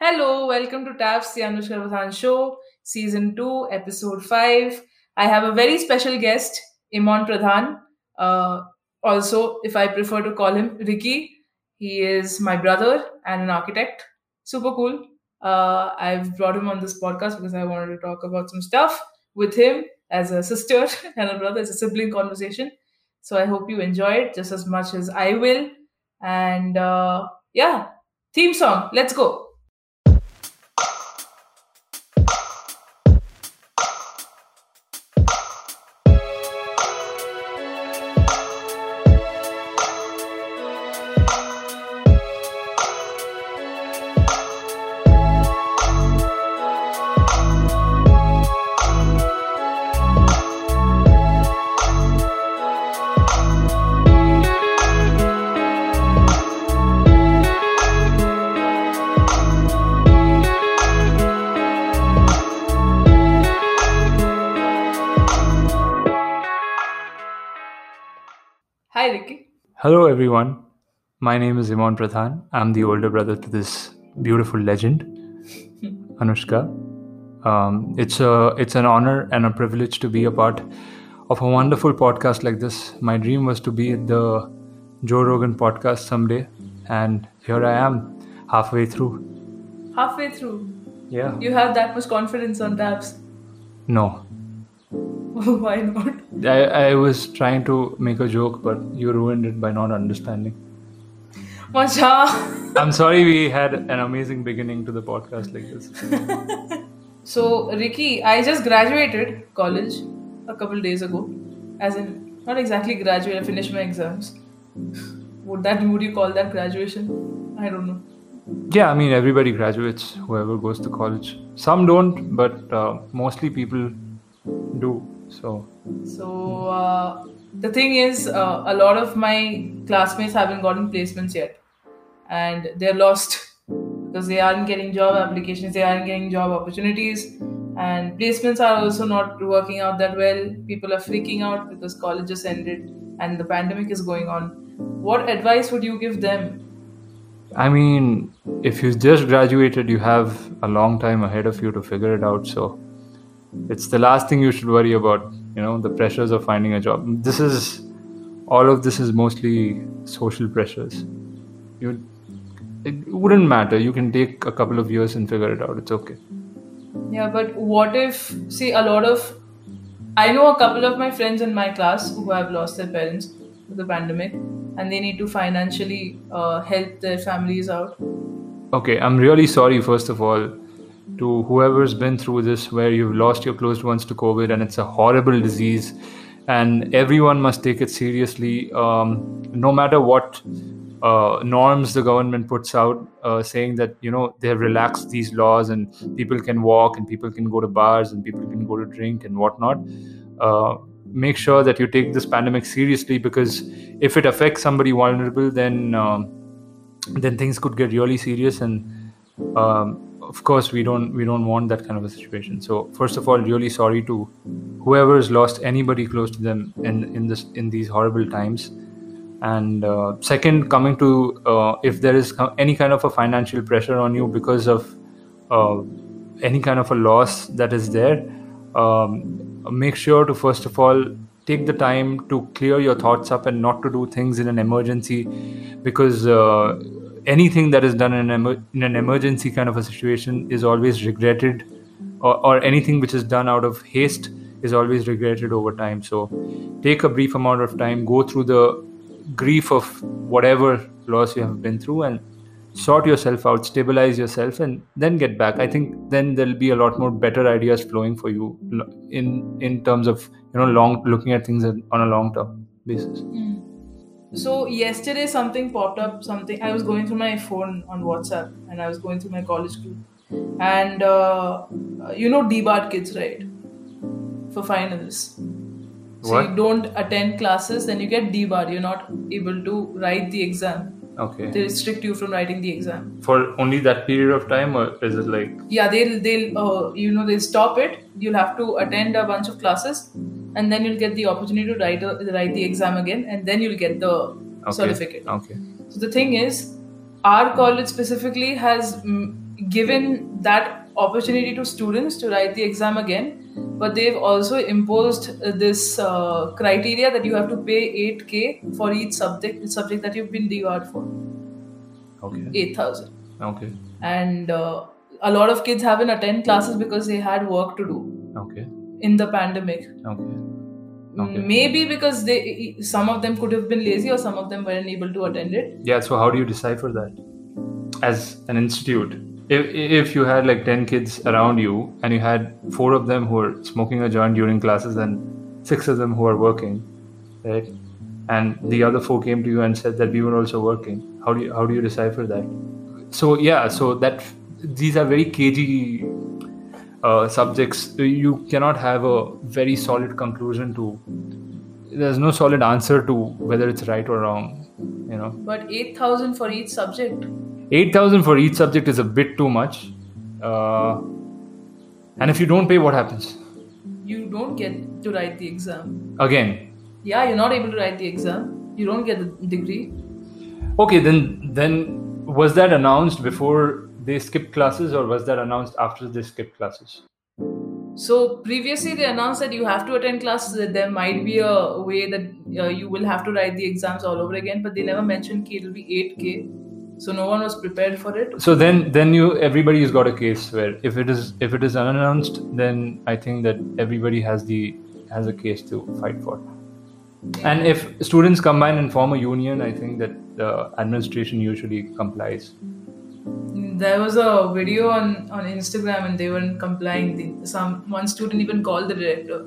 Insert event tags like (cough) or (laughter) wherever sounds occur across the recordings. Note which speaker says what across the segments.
Speaker 1: Hello, welcome to TAPS, the Anoushka Show, Season 2, Episode 5. I have a very special guest, Imon Pradhan. Uh, also, if I prefer to call him Ricky, he is my brother and an architect. Super cool. Uh, I've brought him on this podcast because I wanted to talk about some stuff with him as a sister (laughs) and a brother, as a sibling conversation. So I hope you enjoy it just as much as I will. And uh, yeah, theme song. Let's go.
Speaker 2: Hello, everyone. My name is Imon Pradhan. I'm the older brother to this beautiful legend, (laughs) Anoushka. Um, it's a it's an honor and a privilege to be a part of a wonderful podcast like this. My dream was to be the Joe Rogan podcast someday, and here I am, halfway through.
Speaker 1: Halfway through,
Speaker 2: Yeah.
Speaker 1: you have that much confidence on TAPS.
Speaker 2: No, (laughs)
Speaker 1: Why not?
Speaker 2: I I was trying to make a joke, but you ruined it by not understanding.
Speaker 1: Macha. (laughs)
Speaker 2: I'm sorry we had an amazing beginning to the podcast like this. (laughs)
Speaker 1: So, Ricky, I just graduated college a couple days ago. As in, not exactly graduate, I finished my exams. Would that would you call that graduation? I don't know.
Speaker 2: Yeah, I mean, everybody graduates, whoever goes to college. Some don't, but uh, mostly people do. So,
Speaker 1: So uh, the thing is, uh, a lot of my classmates haven't gotten placements yet, and they're lost (laughs) because they aren't getting job applications, they aren't getting job opportunities, and placements are also not working out that well. People are freaking out because college just ended and the pandemic is going on. What advice would you give them?
Speaker 2: I mean, if you just graduated, you have a long time ahead of you to figure it out. So, it's the last thing you should worry about, you know, the pressures of finding a job. This is all of this is mostly social pressures. You, it wouldn't matter. You can take a couple of years and figure it out. It's okay.
Speaker 1: Yeah, but what if, see, a lot of, I know a couple of my friends in my class who have lost their parents to the pandemic and they need to financially uh, help their families out.
Speaker 2: Okay, I'm really sorry, first of all, to whoever's been through this, where you've lost your closed ones to COVID and it's a horrible disease, and everyone must take it seriously, um, no matter what uh, norms the government puts out, uh, saying that, you know, they have relaxed these laws and people can walk and people can go to bars and people can go to drink and whatnot. Uh, make sure that you take this pandemic seriously because if it affects somebody vulnerable, then. Um, then things could get really serious and um, of course we don't we don't want that kind of a situation. So first of all really sorry to whoever has lost anybody close to them in in this in these horrible times. And uh, second coming to uh, if there is any kind of a financial pressure on you because of uh, any kind of a loss that is there um, make sure to first of all take the time to clear your thoughts up and not to do things in an emergency because uh, anything that is done in an, in an emergency kind of a situation is always regretted or, or anything which is done out of haste is always regretted over time. So take a brief amount of time go through the grief of whatever loss you have been through and sort yourself out stabilize yourself and then get back. I think then there'll be a lot more better ideas flowing for you in in terms of you know long looking at things on a long term basis hmm.
Speaker 1: So yesterday something popped up. Something I was going through my phone on WhatsApp, and I was going through my college group, and uh, you know DBAT kids, right? For finals. So
Speaker 2: What?
Speaker 1: you don't attend classes, then you get DBAT. You're not able to write the exam.
Speaker 2: okay
Speaker 1: They restrict you from writing the exam.
Speaker 2: for only that period of time or is it like
Speaker 1: Yeah, they'll they'll uh, you know they'll stop it. You'll have to attend a bunch of classes, and then you'll get the opportunity to write a, write the exam again, and then you'll get the
Speaker 2: okay
Speaker 1: certificate.
Speaker 2: okay
Speaker 1: So the thing is, our college specifically has mm, given that opportunity to students to write the exam again, but they've also imposed uh, this uh, criteria that you have to pay 8k for each subject subject that you've been DOR'd for.
Speaker 2: Okay.
Speaker 1: 8,000.
Speaker 2: Okay.
Speaker 1: And uh, a lot of kids haven't attend classes because they had work to do
Speaker 2: Okay.
Speaker 1: In the pandemic.
Speaker 2: Okay.
Speaker 1: Mm,
Speaker 2: Okay.
Speaker 1: Maybe because they some of them could have been lazy or some of them weren't able to attend it.
Speaker 2: Yeah. So how do you decipher that as an institute? If if you had like ten kids around you and you had four of them who were smoking a joint during classes and six of them who are working, right? And the other four came to you and said that we were also working. How do you how do you decipher that? So yeah. So that these are very cagey uh, subjects. You cannot have a very solid conclusion to. There's no solid answer to whether it's right or wrong. You know.
Speaker 1: But 8,000 for each subject.
Speaker 2: 8000 for each subject is a bit too much uh, and if you don't pay what happens
Speaker 1: You don't get to write the exam.
Speaker 2: again
Speaker 1: Yeah, you're not able to write the exam. You don't get the degree.
Speaker 2: okay then then was that announced before they skipped classes or was that announced after they skipped classes
Speaker 1: So previously they announced that you have to attend classes. That there might be a way that uh, you will have to write the exams all over again, but they never mentioned कि it'll be 8k. So no one was prepared for it.
Speaker 2: so then then you everybody has got a case where if it is if it is unannounced then i think that everybody has the has a case to fight for and if students combine and form a union i think that the administration usually complies
Speaker 1: There was a video on, on Instagram and they weren't complying. The, some one student even called the director.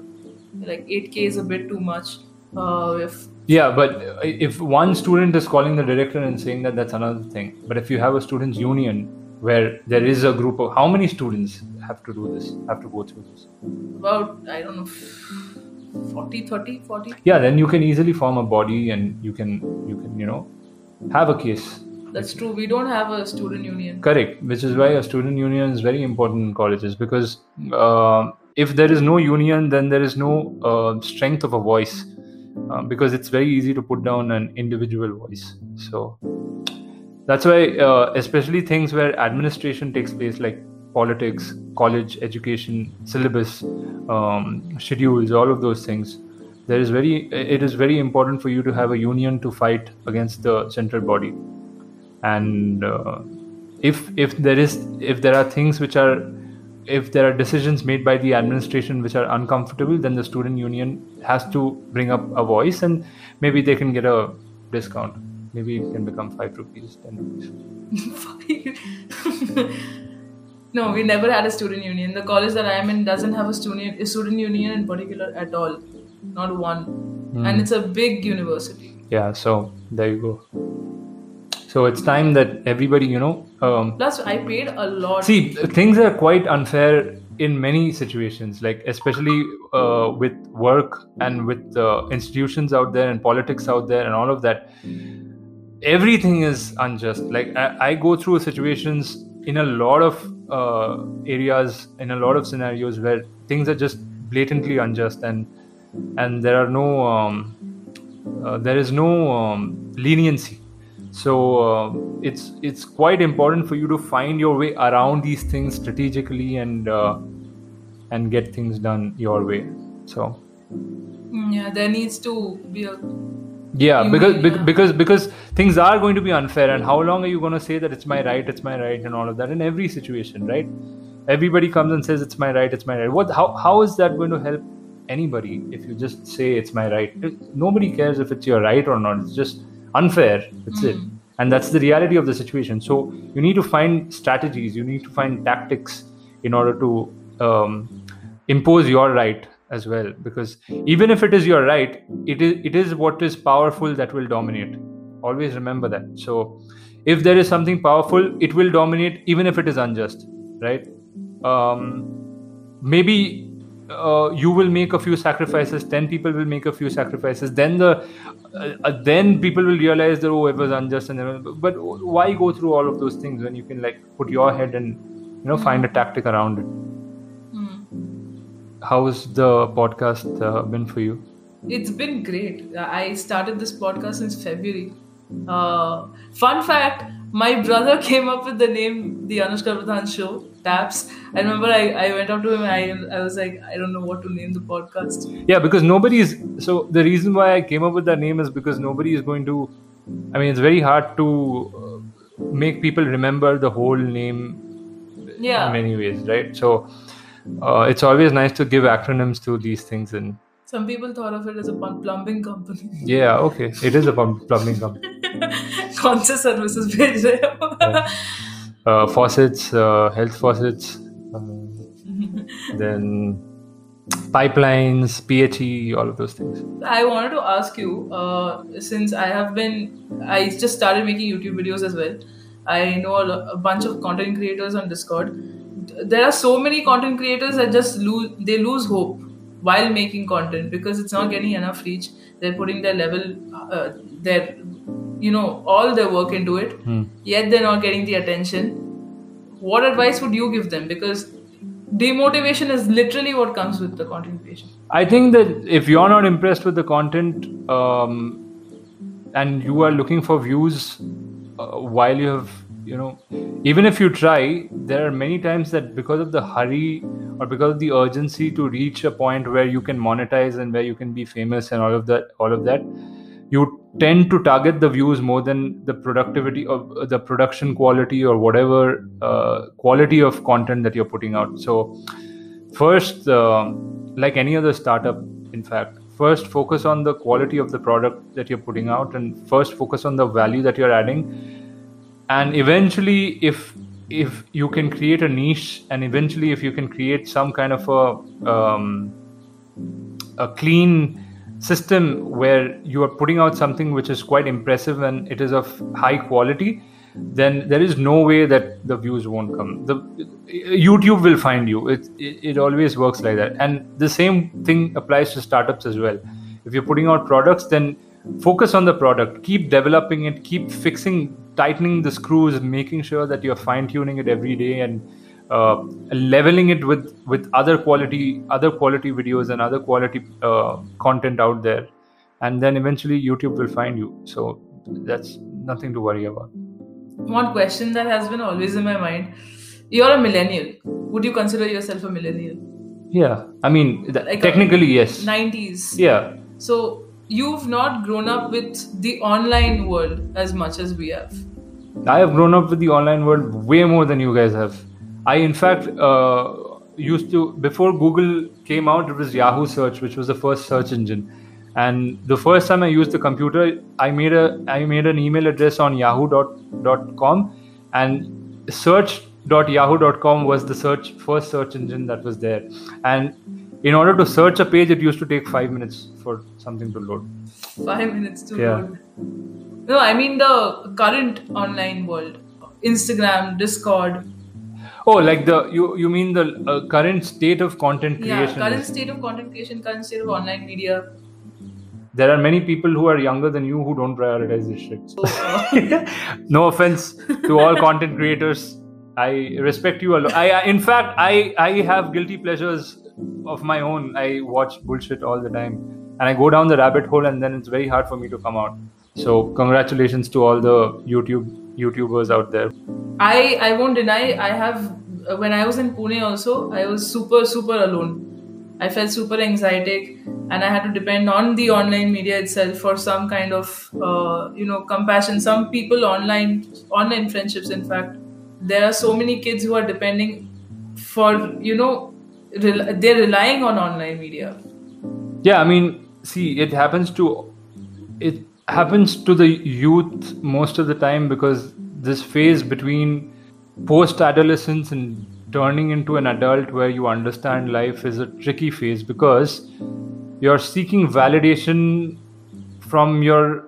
Speaker 1: Like 8k is a bit too much. Uh, if
Speaker 2: Yeah, but if one student is calling the director and saying that, that's another thing. But if you have a students' union where there is a group of how many students have to do this, have to go through this?
Speaker 1: about I don't know 40, 30, 40.
Speaker 2: Yeah, then you can easily form a body and you can you can you know have a case.
Speaker 1: That's true. We don't have a student union.
Speaker 2: Correct, which is why a student union is very important in colleges because uh, if there is no union, then there is no uh, strength of a voice uh, because it's very easy to put down an individual voice. So that's why, uh, especially things where administration takes place, like politics, college education, syllabus, um, schedules, all of those things. There is very, it is very important for you to have a union to fight against the central body and uh, if if there is if there are things which are if there are decisions made by the administration which are uncomfortable then the student union has to bring up a voice and maybe they can get a discount maybe it can become 5 rupees 10 rupees (laughs)
Speaker 1: no, we never had a student union. The college that I am in doesn't have a student a student union in particular at all, not one. And it's a big university.
Speaker 2: yeah so there you go so it's time that everybody you know um,
Speaker 1: Plus, I paid a lot.
Speaker 2: See, things are quite unfair in many situations, like especially uh, with work and with uh, institutions out there and politics out there and all of that. Everything is unjust. Like I, I go through situations in a lot of uh, areas, in a lot of scenarios where things are just blatantly unjust, and and there are no, um, uh, there is no um, leniency so uh, it's it's quite important for you to find your way around these things strategically and uh, and get things done your way. So.
Speaker 1: Yeah, there needs to be a.
Speaker 2: yeah because
Speaker 1: mean, yeah.
Speaker 2: because because things are going to be unfair. And how long are you going to say that it's my right it's my right and all of that in every situation right? Everybody comes and says it's my right it's my right. What how, how is that going to help anybody if you just say it's my right nobody cares if it's your right or not. It's just unfair that's it. And that's the reality of the situation. So you need to find strategies you need to find tactics in order to um, impose your right as well. Because even if it is your right it is it is what is powerful that will dominate. Always remember that. So if there is something powerful it will dominate even if it is unjust right? Um, maybe uh, you will make a few sacrifices 10 people will make a few sacrifices then the uh, uh, then people will realize that oh it was unjust and then, but why go through all of those things when you can like put your head and you know find a tactic around it? How's the podcast uh, been for you?
Speaker 1: It's been great. I started this podcast since February. Uh, fun fact my brother (laughs) came up with the name The Anoushka Pradhan Show, taps. I hmm. remember I, I went up to him I, I was like, I don't know what to name the podcast.
Speaker 2: Yeah, because nobody is. So the reason why I came up with that name is because nobody is going to. I mean, it's very hard to uh, make people remember the whole name
Speaker 1: yeah.
Speaker 2: in many ways, right? So uh, it's always nice to give acronyms to these things. And
Speaker 1: some people thought of it as a plumbing company.
Speaker 2: Yeah, okay. It is a plumbing company. (laughs)
Speaker 1: Conscious services. (laughs) yeah.
Speaker 2: Uh, faucets, uh, health faucets, um, then pipelines, PHE, all of those things.
Speaker 1: I wanted to ask you, uh, since I have been, I just started making YouTube videos as well. I know a, a bunch of content creators on Discord. There are so many content creators that just lose, they lose hope while making content because it's not getting enough reach. They're putting their level, uh, their, you know, all their work into it. Yet they're not getting the attention. What advice would you give them? Because demotivation is literally what comes with the content creation.
Speaker 2: I think that if you're not impressed with the content um, and you are looking for views uh, while you have, you know, even if you try, there are many times that because of the hurry or because of the urgency to reach a point where you can monetize and where you can be famous and all of that, all of that, you tend to target the views more than the productivity of uh, the production quality or whatever uh, quality of content that you're putting out. So first um like any other startup in fact first focus on the quality of the product that you're putting out and first focus on the value that you're adding and eventually if if you can create a niche and eventually if you can create some kind of a um, a clean system where you are putting out something which is quite impressive and it is of high quality then there is no way that the views won't come. The youtube will find you. It, it, it always works like that. And the same thing applies to startups as well. If you're putting out products then focus on the product. Keep developing it. Keep fixing tightening the screws making sure that you're fine tuning it every day and uh, leveling it with with other quality other quality videos and other quality uh, content out there. And then eventually youtube will find you. So that's nothing to worry about.
Speaker 1: One question that has been always in my mind. You're a millennial. Would you consider yourself a millennial?
Speaker 2: Yeah. I mean th-
Speaker 1: Like
Speaker 2: technically yes.
Speaker 1: 90s
Speaker 2: yeah.
Speaker 1: So you've not grown up with the online world as much as we have.
Speaker 2: I have grown up with the online world way more than you guys have. I, in fact, uh, used to, before Google came out, it was Yahoo Search, which was the first search engine. And the first time I used the computer, I made a I made an email address on yahoo.com and search.yahoo.com was the search first search engine that was there. And in order to search a page, it used to take five minutes for something to load.
Speaker 1: five minutes to
Speaker 2: Yeah.
Speaker 1: load no i mean the current online world instagram discord
Speaker 2: Oh, like the you you mean the uh, current state of content creation?
Speaker 1: yeah
Speaker 2: current
Speaker 1: state of content creation current state of online media
Speaker 2: there are many people who are younger than you who don't prioritize this shit.
Speaker 1: so, uh, (laughs)
Speaker 2: no offense to all content creators. I respect you a lot. I in fact I I have guilty pleasures of my own. I watch bullshit all the time, and I go down the rabbit hole, and then it's very hard for me to come out. So congratulations to all the YouTube YouTubers out there.
Speaker 1: I I won't deny I have when I was in Pune also I was super super alone. I felt super anxietic and I had to depend on the online media itself for some kind of uh, you know compassion. Some people online online friendships in fact there are so many kids who are depending for you know rel- they're relying on online media.
Speaker 2: Yeah, I mean, see, it happens to it happens to the youth most of the time because this phase between post adolescence and turning into an adult where you understand life is a tricky phase because you're seeking validation from your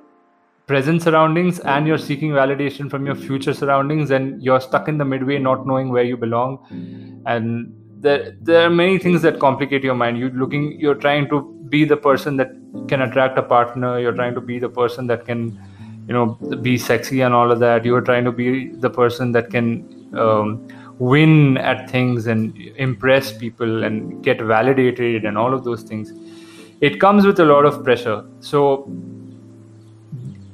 Speaker 2: present surroundings and you're seeking validation from your future surroundings and you're stuck in the midway not knowing where you belong. And there, there are many things that complicate your mind. You're looking you're trying to be the person that can attract a partner you're trying to be the person that can you know be sexy and all of that you're trying to be the person that can um, win at things and impress people and get validated and all of those things it comes with a lot of pressure so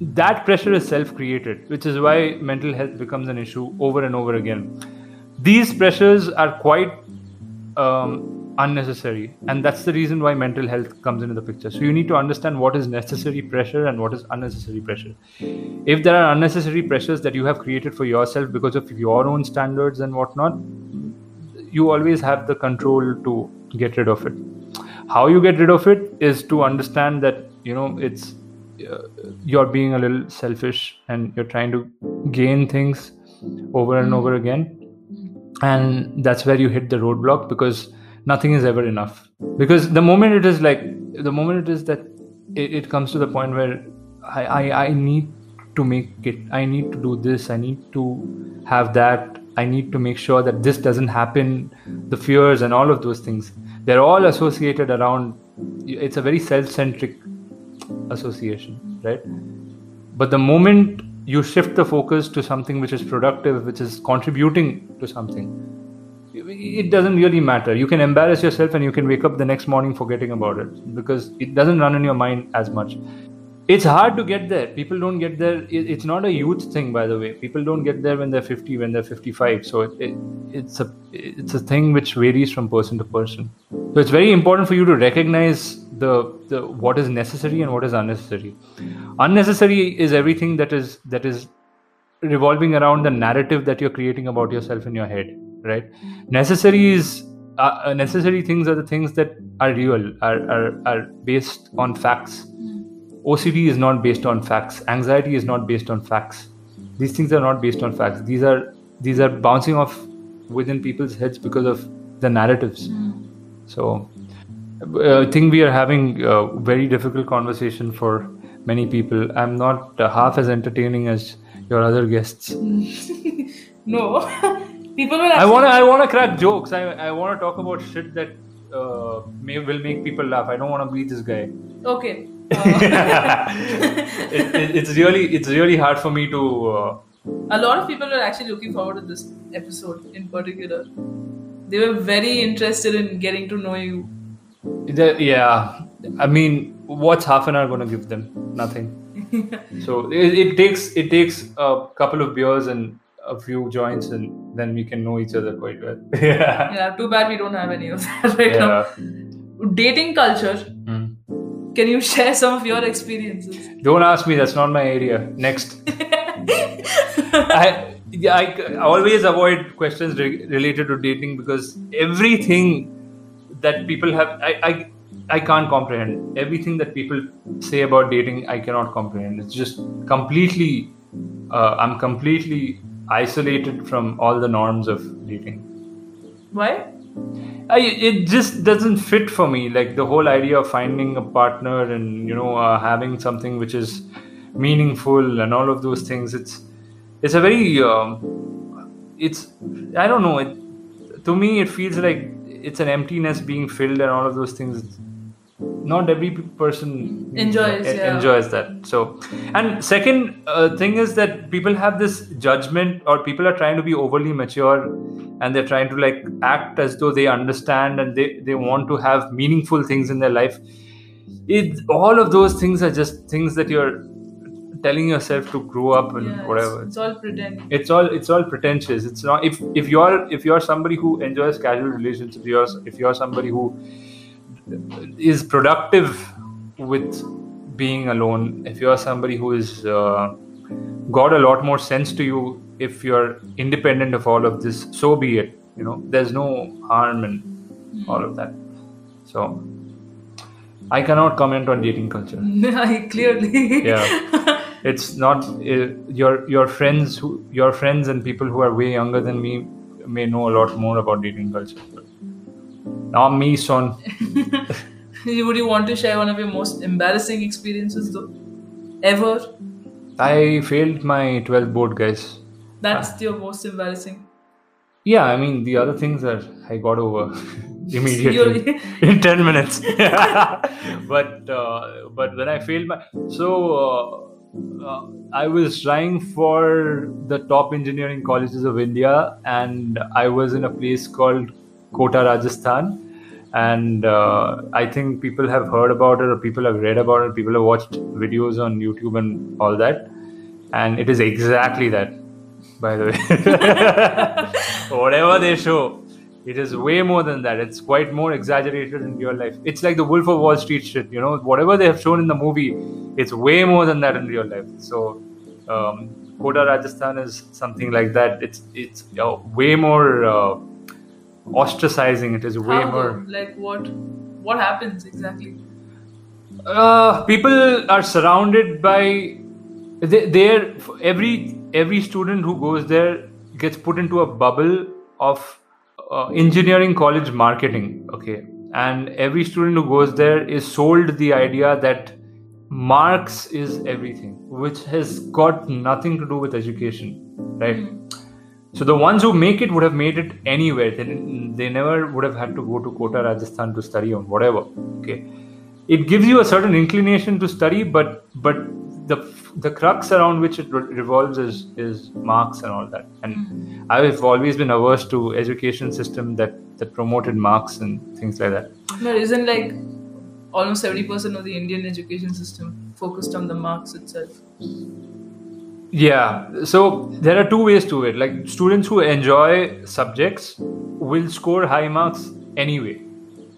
Speaker 2: that pressure is self created, which is why mental health becomes an issue over and over again. These pressures are quite um, unnecessary, and that's the reason why mental health comes into the picture. So, you need to understand what is necessary pressure and what is unnecessary pressure. If there are unnecessary pressures that you have created for yourself because of your own standards and whatnot, you always have the control to get rid of it. How you get rid of it is to understand that you know it's uh, you're being a little selfish and you're trying to gain things over and over again and that's where you hit the roadblock because nothing is ever enough because the moment it is like the moment it is that it, it comes to the point where I, I i need to make it i need to do this i need to have that i need to make sure that this doesn't happen the fears and all of those things they're all associated around it's a very self-centric association, right? But the moment you shift the focus to something which is productive, which is contributing to something, it doesn't really matter. You can embarrass yourself and you can wake up the next morning forgetting about it because it doesn't run in your mind as much. It's hard to get there. People don't get there. It's not a youth thing, by the way. People don't get there when they're 50, when they're 55. So it, it, it's a it's a thing which varies from person to person. So it's very important for you to recognize the the what is necessary and what is unnecessary unnecessary is everything that is that is revolving around the narrative that you're creating about yourself in your head right? Necessary is uh, uh necessary things are the things that are real are, are are based on facts. Ocd is not based on facts. Anxiety is not based on facts. These things are not based on facts. These are these are bouncing off within people's heads because of the narratives. So I think we are having a very difficult conversation for many people. I'm not uh, half as entertaining as your other guests. (laughs)
Speaker 1: no, (laughs) people will.
Speaker 2: I wanna, I wanna crack jokes. I, I wanna talk about shit that uh, may will make people laugh. I don't wanna be this guy.
Speaker 1: Okay. (laughs)
Speaker 2: Uh. it, it, it's really, it's really hard for me to. Uh,
Speaker 1: a lot of people are actually looking forward to this episode in particular. They were very interested in getting to know you
Speaker 2: yeah, I mean, what's half an hour going to give them? Nothing. (laughs) so it, it, takes it takes a couple of beers and a few joints, and then we can know each other quite well. (laughs)
Speaker 1: yeah. Yeah. Too bad we don't have any of that right yeah. now. Dating culture.
Speaker 2: Mm.
Speaker 1: Can you share some of your experiences?
Speaker 2: Don't ask me. That's not my area. Next. (laughs) I, I always avoid questions re- related to dating because everything that people have I, I I can't comprehend everything that people say about dating. I cannot comprehend. It's just completely. Uh, I'm completely isolated from all the norms of dating.
Speaker 1: Why?
Speaker 2: I, it just doesn't fit for me. Like the whole idea of finding a partner and you know uh, having something which is meaningful and all of those things. It's it's a very um, it's I don't know. It, to me, it feels like it's an emptiness being filled and all of those things not every person
Speaker 1: enjoys yeah.
Speaker 2: enjoys that so and second uh, thing is that people have this judgment or people are trying to be overly mature and they're trying to like act as though they understand and they they want to have meaningful things in their life it all of those things are just things that you're telling yourself to grow up and
Speaker 1: yeah,
Speaker 2: whatever.
Speaker 1: It's, it's, all pretend.
Speaker 2: It's all it's all pretentious. It's not if if you're if you're somebody who enjoys casual relationships, you're if you're somebody who is productive with being alone, if you're somebody who is uh, got a lot more sense to you, if you're independent of all of this, so be it. You know, there's no harm in all of that. So. I cannot comment on dating culture. (laughs)
Speaker 1: I clearly. (laughs)
Speaker 2: yeah. it's not uh, your your friends who your friends and people who are way younger than me may know a lot more about dating culture. Not me, son. (laughs)
Speaker 1: Would you want to share one of your most embarrassing experiences, though? Ever?
Speaker 2: I failed my 12th board, guys.
Speaker 1: That's uh, your most embarrassing.
Speaker 2: Yeah, I mean the other things are I got over (laughs) immediately (laughs) in 10 minutes. but uh, but when I failed my so. Uh, uh, I was trying for the top engineering colleges of India, and I was in a place called Kota, Rajasthan. and uh, I think people have heard about it, or people have read about it, people have watched videos on YouTube and all that, and it is exactly that. By the way, (laughs) whatever they show, it is way more than that. It's quite more exaggerated in real life. It's like the Wolf of Wall Street shit, you know. Whatever they have shown in the movie, it's way more than that in real life. So, um, Kota Rajasthan is something like that. It's it's uh, way more. Uh, ostracizing it is way
Speaker 1: How
Speaker 2: more
Speaker 1: though? Like what? What happens exactly?
Speaker 2: uh, people are surrounded by they, they're every every student who goes there gets put into a bubble of uh, engineering college marketing okay and every student who goes there is sold the idea that marks is everything which has got nothing to do with education right so the ones who make it would have made it anywhere. They, they never would have had to go to Kota, Rajasthan to study on whatever. Okay, it gives you a certain inclination to study, but but the the crux around which it re- revolves is is marks and all that. And mm-hmm. I've always been averse to education system that that promoted marks and things like that.
Speaker 1: No, isn't like almost seventy percent of the Indian education system focused on the marks itself?
Speaker 2: Yeah, so there are two ways to it. Like students who enjoy subjects will score high marks anyway,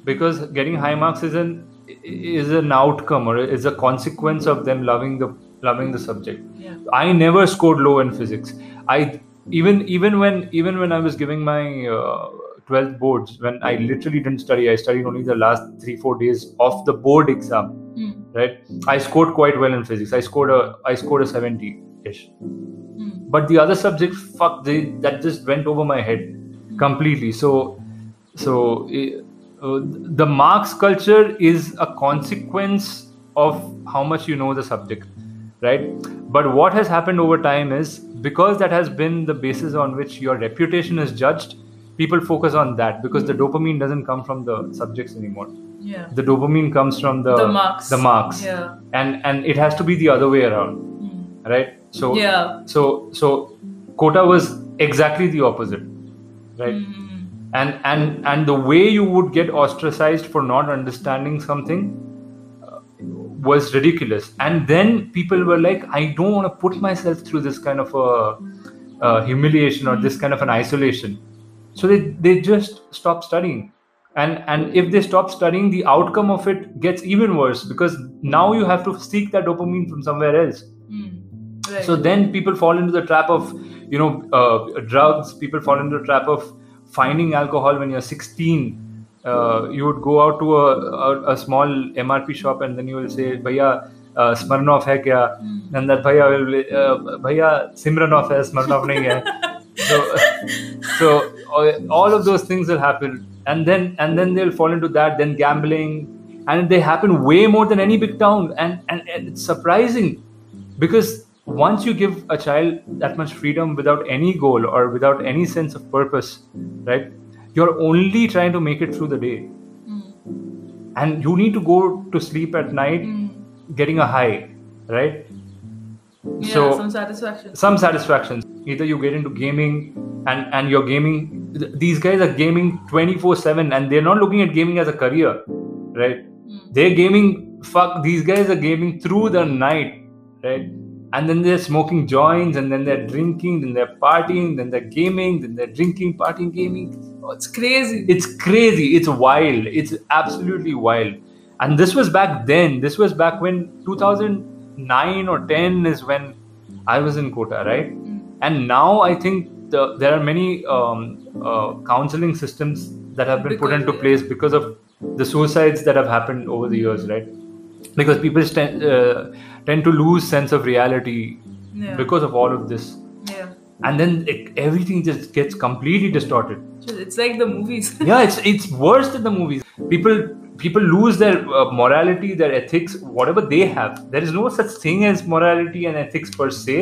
Speaker 2: because getting high marks is an is an outcome or is a consequence of them loving the loving the subject.
Speaker 1: Yeah.
Speaker 2: I never scored low in physics. I even even when even when I was giving my uh, 12th boards, when I literally didn't study, I studied only the last three four days of the board exam.
Speaker 1: Hmm.
Speaker 2: Right, I scored quite well in physics. I scored a I scored a 70 ish
Speaker 1: Hmm.
Speaker 2: but the other subjects fuck they that just went over my head completely so so uh, the marks culture is a consequence of how much you know the subject right but what has happened over time is because that has been the basis on which your reputation is judged people focus on that because the dopamine doesn't come from the subjects anymore
Speaker 1: Yeah.
Speaker 2: the dopamine comes from the
Speaker 1: The marks.
Speaker 2: the marks
Speaker 1: Yeah.
Speaker 2: and and it has to be the other way around
Speaker 1: Hmm.
Speaker 2: right so
Speaker 1: Yeah.
Speaker 2: so so Kota was exactly the opposite, right?
Speaker 1: Hmm.
Speaker 2: And and and the way you would get ostracized for not understanding something uh, was ridiculous. And then people were like, I don't want to put myself through this kind of a, uh humiliation or this kind of an isolation. So they they just stop studying. And and if they stop studying, the outcome of it gets even worse because now you have to seek that dopamine from somewhere else
Speaker 1: Hmm. Right.
Speaker 2: so then people fall into the trap of you know uh, drugs. People fall into the trap of finding alcohol when you're 16 uh, you would go out to a, a, a small mrp shop and then you will say bhaiya uh, smirnoff hai kya? And that bhaiya will uh, bhaiya simranoff hai smirnoff nahi hai. (laughs) So so uh, all of those things will happen. And then and then they'll fall into that then gambling. And they happen way more than any big town. And and, and it's surprising because once you give a child that much freedom without any goal or without any sense of purpose right you're only trying to make it through the day
Speaker 1: Hmm.
Speaker 2: and you need to go to sleep at night
Speaker 1: Hmm.
Speaker 2: getting a high right
Speaker 1: Yeah,
Speaker 2: so
Speaker 1: some satisfaction.
Speaker 2: some satisfactions either you get into gaming and and you're gaming th- these guys are gaming 24 7 and they're not looking at gaming as a career right
Speaker 1: Hmm.
Speaker 2: they're gaming fuck these guys are gaming through the night right and then they're smoking joints and then they're drinking then they're partying then they're gaming then they're drinking partying gaming.
Speaker 1: Oh, it's crazy.
Speaker 2: it's crazy. It's wild. It's absolutely wild. And this was back then. This was back when 2009 or 10 is when i was in kota right?
Speaker 1: Hmm.
Speaker 2: and now i think the, there are many um, uh, counseling systems that have been put into place because of the suicides that have happened over the years right? Because people tend, uh, tend to lose sense of reality
Speaker 1: Yeah.
Speaker 2: because of all of this
Speaker 1: yeah.
Speaker 2: and then it, everything just gets completely distorted
Speaker 1: It's like the movies. (laughs)
Speaker 2: yeah it's it's worse than the movies people people lose their uh, morality their ethics whatever they have there is no such thing as morality and ethics per se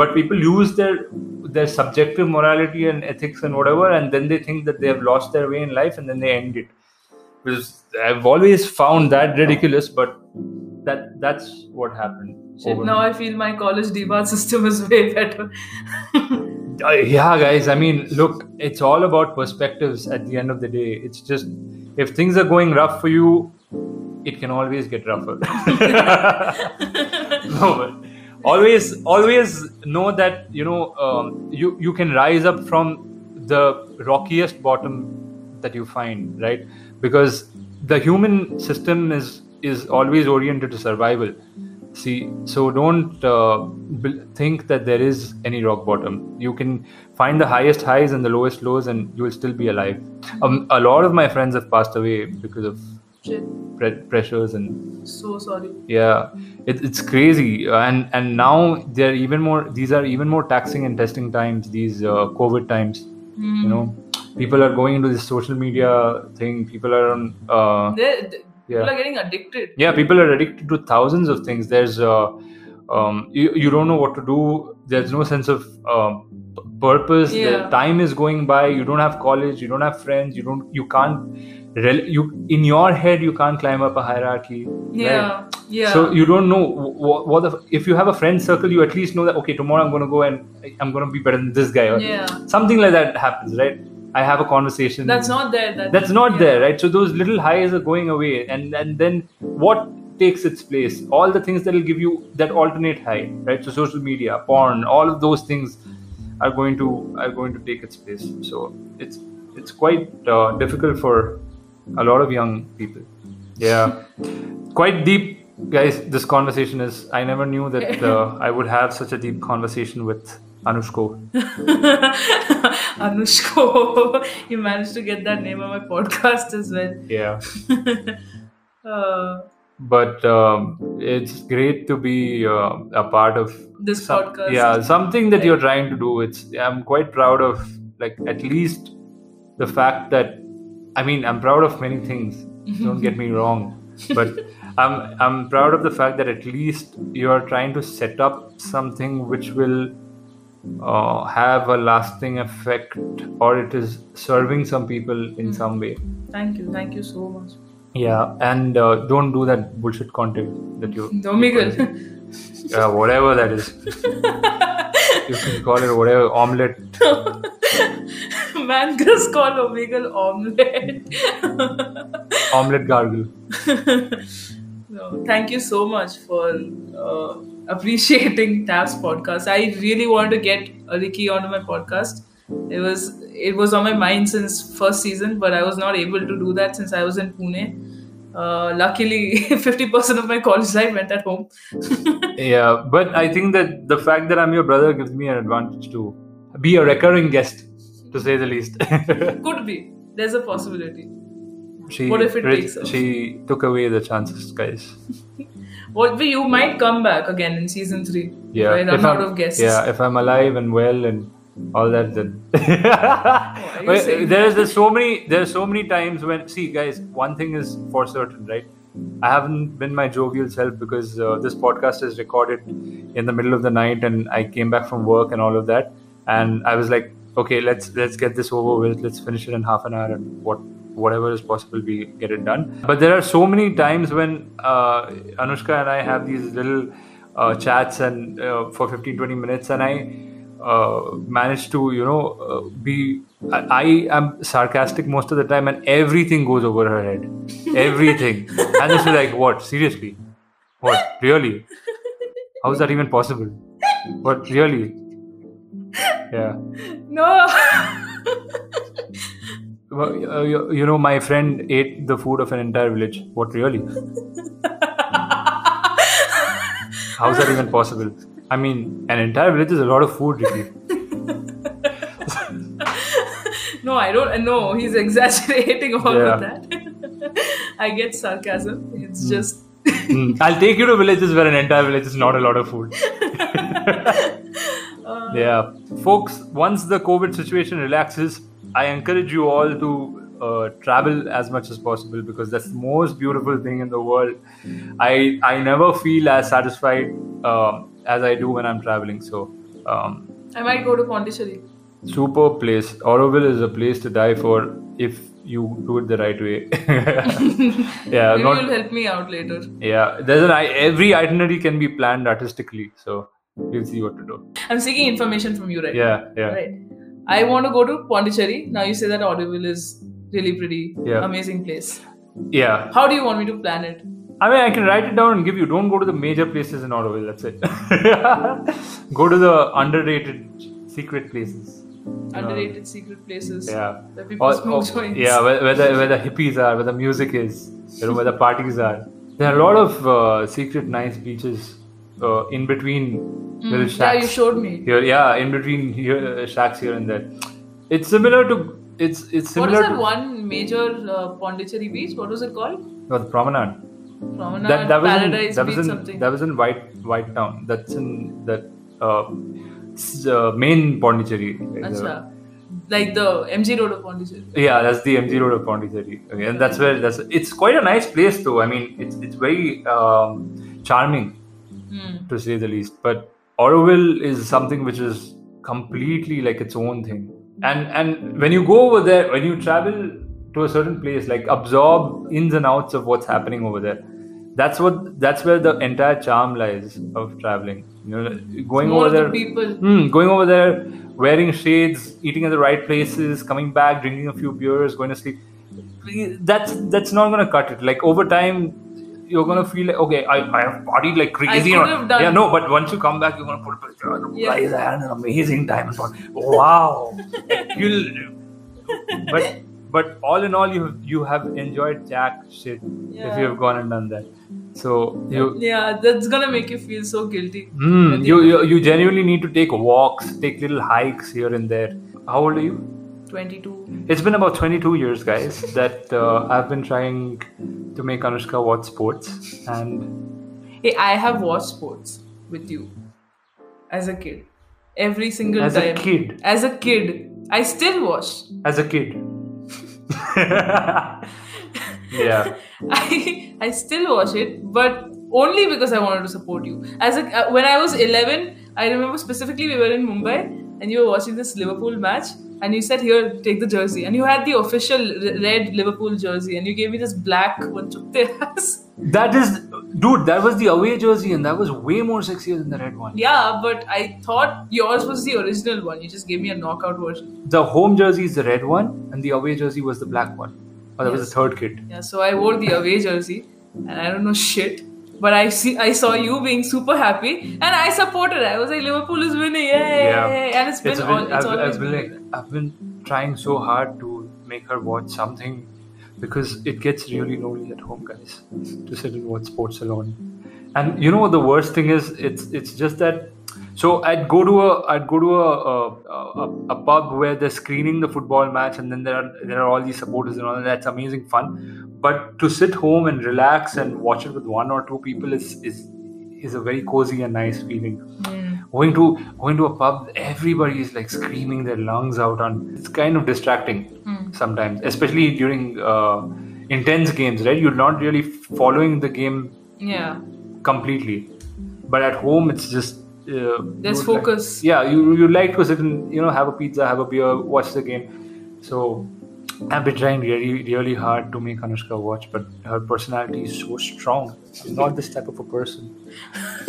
Speaker 2: but people lose their their subjective morality and ethics and whatever and then they think that they have lost their way in life and then they end it because i've always found that ridiculous but that that's what happened
Speaker 1: Shit, now I feel my college debat system is way better.
Speaker 2: Uh, yeah guys i mean look it's all about perspectives at the end of the day it's just if things are going rough for you, it can always get rougher. (laughs) no, always, always know that you know um, you you can rise up from the rockiest bottom that you find, right? Because the human system is is always oriented to survival. See, so don't uh, think that there is any rock bottom. You can find the highest highs and the lowest lows, and you will still be alive. Um, a lot of my friends have passed away because of pre- pressures and
Speaker 1: So sorry.
Speaker 2: yeah it, it's crazy and and now they're even more these are even more taxing and testing times these uh, covid times you know people are going into this social media thing people are on uh,
Speaker 1: they-
Speaker 2: Yeah.
Speaker 1: People are getting addicted.
Speaker 2: yeah people are addicted to thousands of things there's uh, um, you, you don't know what to do there's no sense of um, purpose the
Speaker 1: Yeah.
Speaker 2: time is going by you don't have college you don't have friends you don't you can't rel- you in your head you can't climb up a hierarchy
Speaker 1: Yeah.
Speaker 2: right?
Speaker 1: Yeah.
Speaker 2: So you don't know what, what the, if you have a friend circle, you at least know that okay, tomorrow I'm going to go and I'm going to be better than this guy or
Speaker 1: Yeah.
Speaker 2: something like that happens, right? I have a conversation.
Speaker 1: That's not there. That,
Speaker 2: that's not
Speaker 1: yeah.
Speaker 2: there, right? So those little highs are going away, and and then what takes its place? All the things that will give you that alternate high, right? So social media, porn, all of those things are going to are going to take its place. So it's it's quite uh, difficult for a lot of young people. Yeah, quite deep, guys. This conversation is. I never knew that (laughs) uh, I would have such a deep conversation with Anushko. (laughs) (laughs)
Speaker 1: Anushko. you managed to get that name on my podcast as well.
Speaker 2: Yeah. (laughs)
Speaker 1: Uh,
Speaker 2: but um, it's great to be uh, a part of
Speaker 1: this
Speaker 2: some-
Speaker 1: podcast.
Speaker 2: yeah something that you're trying to do it's i'm quite proud of like at least the fact that i mean i'm proud of many things (laughs) don't get me wrong but i'm i'm proud of the fact that at least you're trying to set up something which will uh, have a lasting effect or it is serving some people in some way
Speaker 1: Thank you. Thank you so much.
Speaker 2: yeah and uh, don't do that bullshit content that you (laughs)
Speaker 1: Domingle.
Speaker 2: yeah, whatever that is. (laughs) you can call it whatever omelette. (laughs)
Speaker 1: Man just call Omegle omelette.
Speaker 2: Omelette gargle.
Speaker 1: Thank you so much for uh, appreciating Tab's podcast. I really want to get Ricky onto my podcast. It was it was on my mind since first season, but I was not able to do that since I was in Pune. Uh, luckily, (laughs) fifty percent of my college life went at home. (laughs)
Speaker 2: Yeah, but I think that the fact that I'm your brother gives me an advantage to be a recurring guest, to say the least. (laughs)
Speaker 1: Could be. There's a possibility.
Speaker 2: She,
Speaker 1: What if it
Speaker 2: Rich-
Speaker 1: takes off?
Speaker 2: She took away the chances, guys. (laughs)
Speaker 1: What if you might come back again in season three.
Speaker 2: Yeah,
Speaker 1: If I run out
Speaker 2: I'm-
Speaker 1: of guests.
Speaker 2: Yeah, if I'm alive and well and all that, then (laughs)
Speaker 1: are you
Speaker 2: Well, there's there's so many there's so many times when see guys, one thing is for certain, right? I haven't been my jovial self because uh, this podcast is recorded in the middle of the night, and I came back from work and all of that, and I was like, okay, let's let's get this over with. Let's finish it in half an hour, and what whatever is possible, we get it done. But there are so many times when uh, Anoushka and I have these little uh, chats and uh, for 15 20 minutes, and I uh, manage to you know uh, be I, I am sarcastic most of the time and everything goes over her head. Everything. (laughs) And it's like what? Seriously? What? Really? How is that even possible? What? Really? Yeah. (laughs)
Speaker 1: No. (laughs)
Speaker 2: well, uh, you, you know my friend ate the food of an entire village what really how is that even possible i mean an entire village is a lot of food Ricky. (laughs)
Speaker 1: no, I don't. No, he's exaggerating all
Speaker 2: Yeah.
Speaker 1: of that. (laughs) I get sarcasm. It's just.
Speaker 2: Hmm. I'll take you to villages where an entire village is not a lot of food.
Speaker 1: Uh, (laughs)
Speaker 2: yeah, folks. Once the COVID situation relaxes, I encourage you all to uh, travel as much as possible because that's the most beautiful thing in the world. I I never feel as satisfied um as I do when I'm traveling. So, um,
Speaker 1: I might go to Pondicherry.
Speaker 2: super place. Auroville is a place to die for if you do it the right way. (laughs) yeah,
Speaker 1: Maybe
Speaker 2: not
Speaker 1: you'll help me out later.
Speaker 2: Yeah, there's an i- every itinerary can be planned artistically, so we'll see what to do.
Speaker 1: I'm seeking information from you, right?
Speaker 2: Yeah, yeah,
Speaker 1: Right. I want to go to Pondicherry. Now you say that Auroville is really pretty,
Speaker 2: Yeah.
Speaker 1: amazing place.
Speaker 2: Yeah.
Speaker 1: How do you want me to plan it?
Speaker 2: I mean, I can write it down and give you. Don't go to the major places in Auroville. That's it. (laughs) go to the underrated secret places. know.
Speaker 1: Underrated secret places
Speaker 2: Yeah.
Speaker 1: where people
Speaker 2: Or-
Speaker 1: smoke joints.
Speaker 2: yeah, where, where, the, where the hippies are, where the music is, you know, where the parties are. There are a lot of uh, secret nice beaches uh, in between little
Speaker 1: Mm, yeah, you showed me.
Speaker 2: Here, yeah, in between here, uh, shacks here and there. It's similar to it's it's
Speaker 1: What
Speaker 2: similar
Speaker 1: is that
Speaker 2: to
Speaker 1: one major uh, Pondicherry beach? What was it called?
Speaker 2: no, the promenade.
Speaker 1: Promenade,
Speaker 2: that that was in,
Speaker 1: Paradise
Speaker 2: that
Speaker 1: Beach,
Speaker 2: was in
Speaker 1: something.
Speaker 2: that was in White White Town. That's in that uh, uh, main Pondicherry. Like the-
Speaker 1: Acha. Like the MG Road of Pondicherry.
Speaker 2: Yeah, that's the MG Road of Pondicherry. Okay, and that's where that's. It's quite a nice place, though. I mean, it's it's very um, charming
Speaker 1: Hmm.
Speaker 2: to say the least. But Auroville is something which is completely like its own thing. And and when you go over there, when you travel to a certain place, like absorb ins and outs of what's happening over there. That's what that's where the entire charm lies of traveling. You know, going over
Speaker 1: of the
Speaker 2: there.
Speaker 1: people.
Speaker 2: Hmm, going over there, wearing shades, eating at the right places, coming back, drinking a few beers, going to sleep. That's that's not gonna cut it. Like over time, you're gonna feel like okay, I, I have partied like crazy.
Speaker 1: have done-
Speaker 2: Yeah, no, but once you come back, you're gonna put a picture.
Speaker 1: Yeah.
Speaker 2: Guys, I had an amazing time. Wow, you'll. But but all in all, you you have enjoyed jack shit if you have gone and done that. So you
Speaker 1: Yeah, that's gonna make you feel so guilty.
Speaker 2: Hmm, you, you you genuinely need to take walks, take little hikes here and there. How old are you?
Speaker 1: 22.
Speaker 2: It's been about 22 years, guys, (laughs) that uh, I've been trying to make Anoushka watch sports, and
Speaker 1: Hey, I have watched sports with you as a kid. Every single day.
Speaker 2: as a kid,
Speaker 1: As a kid. I still watch.
Speaker 2: as a kid, (laughs) yeah,
Speaker 1: I I still watch it, but only because I wanted to support you. As a, uh, when I was 11, I remember specifically we were in Mumbai and you were watching this Liverpool match, and you said, "Here, take the jersey," and you had the official red Liverpool jersey, and you gave me this black one. (laughs)
Speaker 2: that is, dude, that was the away jersey, and that was way more sexier than the red one.
Speaker 1: yeah, but I thought yours was the original one. You just gave me a knockout version.
Speaker 2: The home jersey is the red one, and the away jersey was the black one. Oh, that was
Speaker 1: Yes.
Speaker 2: the third kit.
Speaker 1: Yeah, so I wore the away jersey, and I don't know shit. But I see, I saw you being super happy, and I supported. I was like, Liverpool is winning, yay!
Speaker 2: Yeah.
Speaker 1: And it's been,
Speaker 2: It's
Speaker 1: all, it's
Speaker 2: I've,
Speaker 1: always
Speaker 2: I've been
Speaker 1: been
Speaker 2: like, I've been trying so hard to make her watch something because it gets really lonely at home, guys, to sit and watch sports alone. And you know what the worst thing is? It's it's just that. So I'd go to a I'd go to a a, a, a pub where they're screening the football match, and then there are there are all these supporters and all, and that's amazing fun. But to sit home and relax and watch it with one or two people is is is a very cozy and nice feeling going to going to a pub everybody is like screaming their lungs out on it's kind of distracting sometimes especially during uh, intense games right you're not really following the game
Speaker 1: yeah.
Speaker 2: completely but at home it's just uh,
Speaker 1: There's
Speaker 2: you'd like-
Speaker 1: focus.
Speaker 2: yeah you you like to sit and you know have a pizza have a beer watch the game so I've been trying really, really hard to make Anoushka watch, but her personality is so strong. I'm not this type of a person.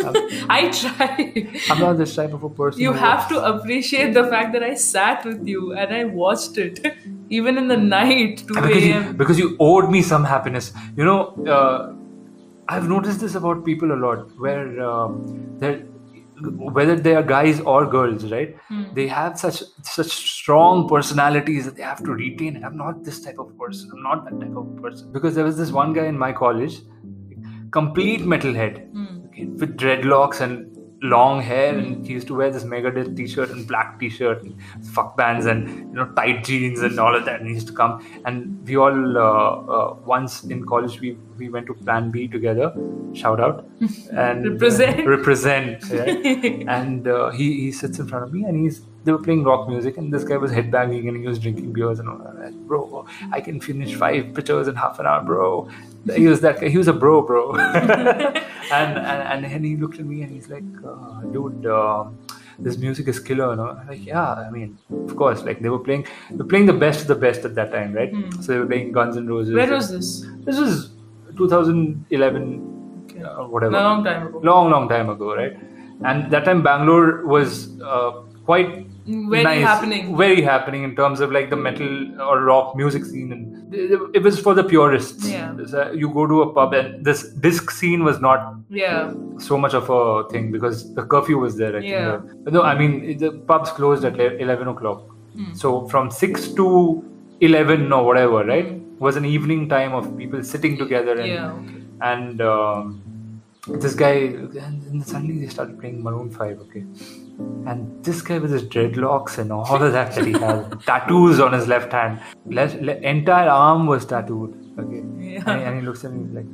Speaker 2: (laughs)
Speaker 1: I try.
Speaker 2: I'm not this type of a person.
Speaker 1: You have to appreciate the fact that I sat with you and I watched it, (laughs) even in the night, 2
Speaker 2: because you,
Speaker 1: a.m.
Speaker 2: because you owed me some happiness. You know, uh, I've noticed this about people a lot, where um, they're whether they are guys or girls, right? Hmm. They have such such strong personalities that they have to retain. I'm not this type of person. I'm not that type of person. Because there was this one guy in my college, complete metalhead, hmm. okay, with dreadlocks and long hair, and he used to wear this Megadeth t-shirt and black t-shirt, and fuck bands, and you know tight jeans and all of that. And he used to come, and we all uh, uh, once in college we we went to Plan B together. Shout out (laughs) and uh,
Speaker 1: Represent.
Speaker 2: represent. yeah. (laughs) and uh, he he sits in front of me, and he's they were playing rock music, and this guy was headbanging and he was drinking beers and all that. Bro, I can finish five pitchers in half an hour, bro. He was that. He was a bro, bro. (laughs) (laughs) and, and and he looked at me and he's like, uh, dude. Um, this music is killer, you know. I'm like, yeah, I mean, of course, like they were playing, they were playing the best of the best at that time, right? So they were playing Guns and Roses.
Speaker 1: Where was this?
Speaker 2: This was 2011
Speaker 1: Okay.
Speaker 2: uh, whatever.
Speaker 1: Long time ago.
Speaker 2: Long, long time ago, right? And that time Bangalore was uh, quite
Speaker 1: very
Speaker 2: nice,
Speaker 1: happening.
Speaker 2: very happening in terms of like the metal or rock music scene, and it, was for the purists.
Speaker 1: Yeah.
Speaker 2: So you go to a pub, and this disc scene was not
Speaker 1: Yeah.
Speaker 2: so much of a thing because the curfew was there. I.
Speaker 1: Yeah.
Speaker 2: Uh, No, I mean the pubs closed at eleven o'clock.
Speaker 1: Hmm.
Speaker 2: So from six to eleven or whatever, right, was an evening time of people sitting together and
Speaker 1: Yeah. Okay.
Speaker 2: and um, this guy and suddenly they started playing Maroon Five. Okay. And this guy with his dreadlocks and all of that that he has, (laughs) tattoos on his left hand, left, le- entire arm was tattooed. Okay,
Speaker 1: Yeah.
Speaker 2: and, he, and he looks at me like,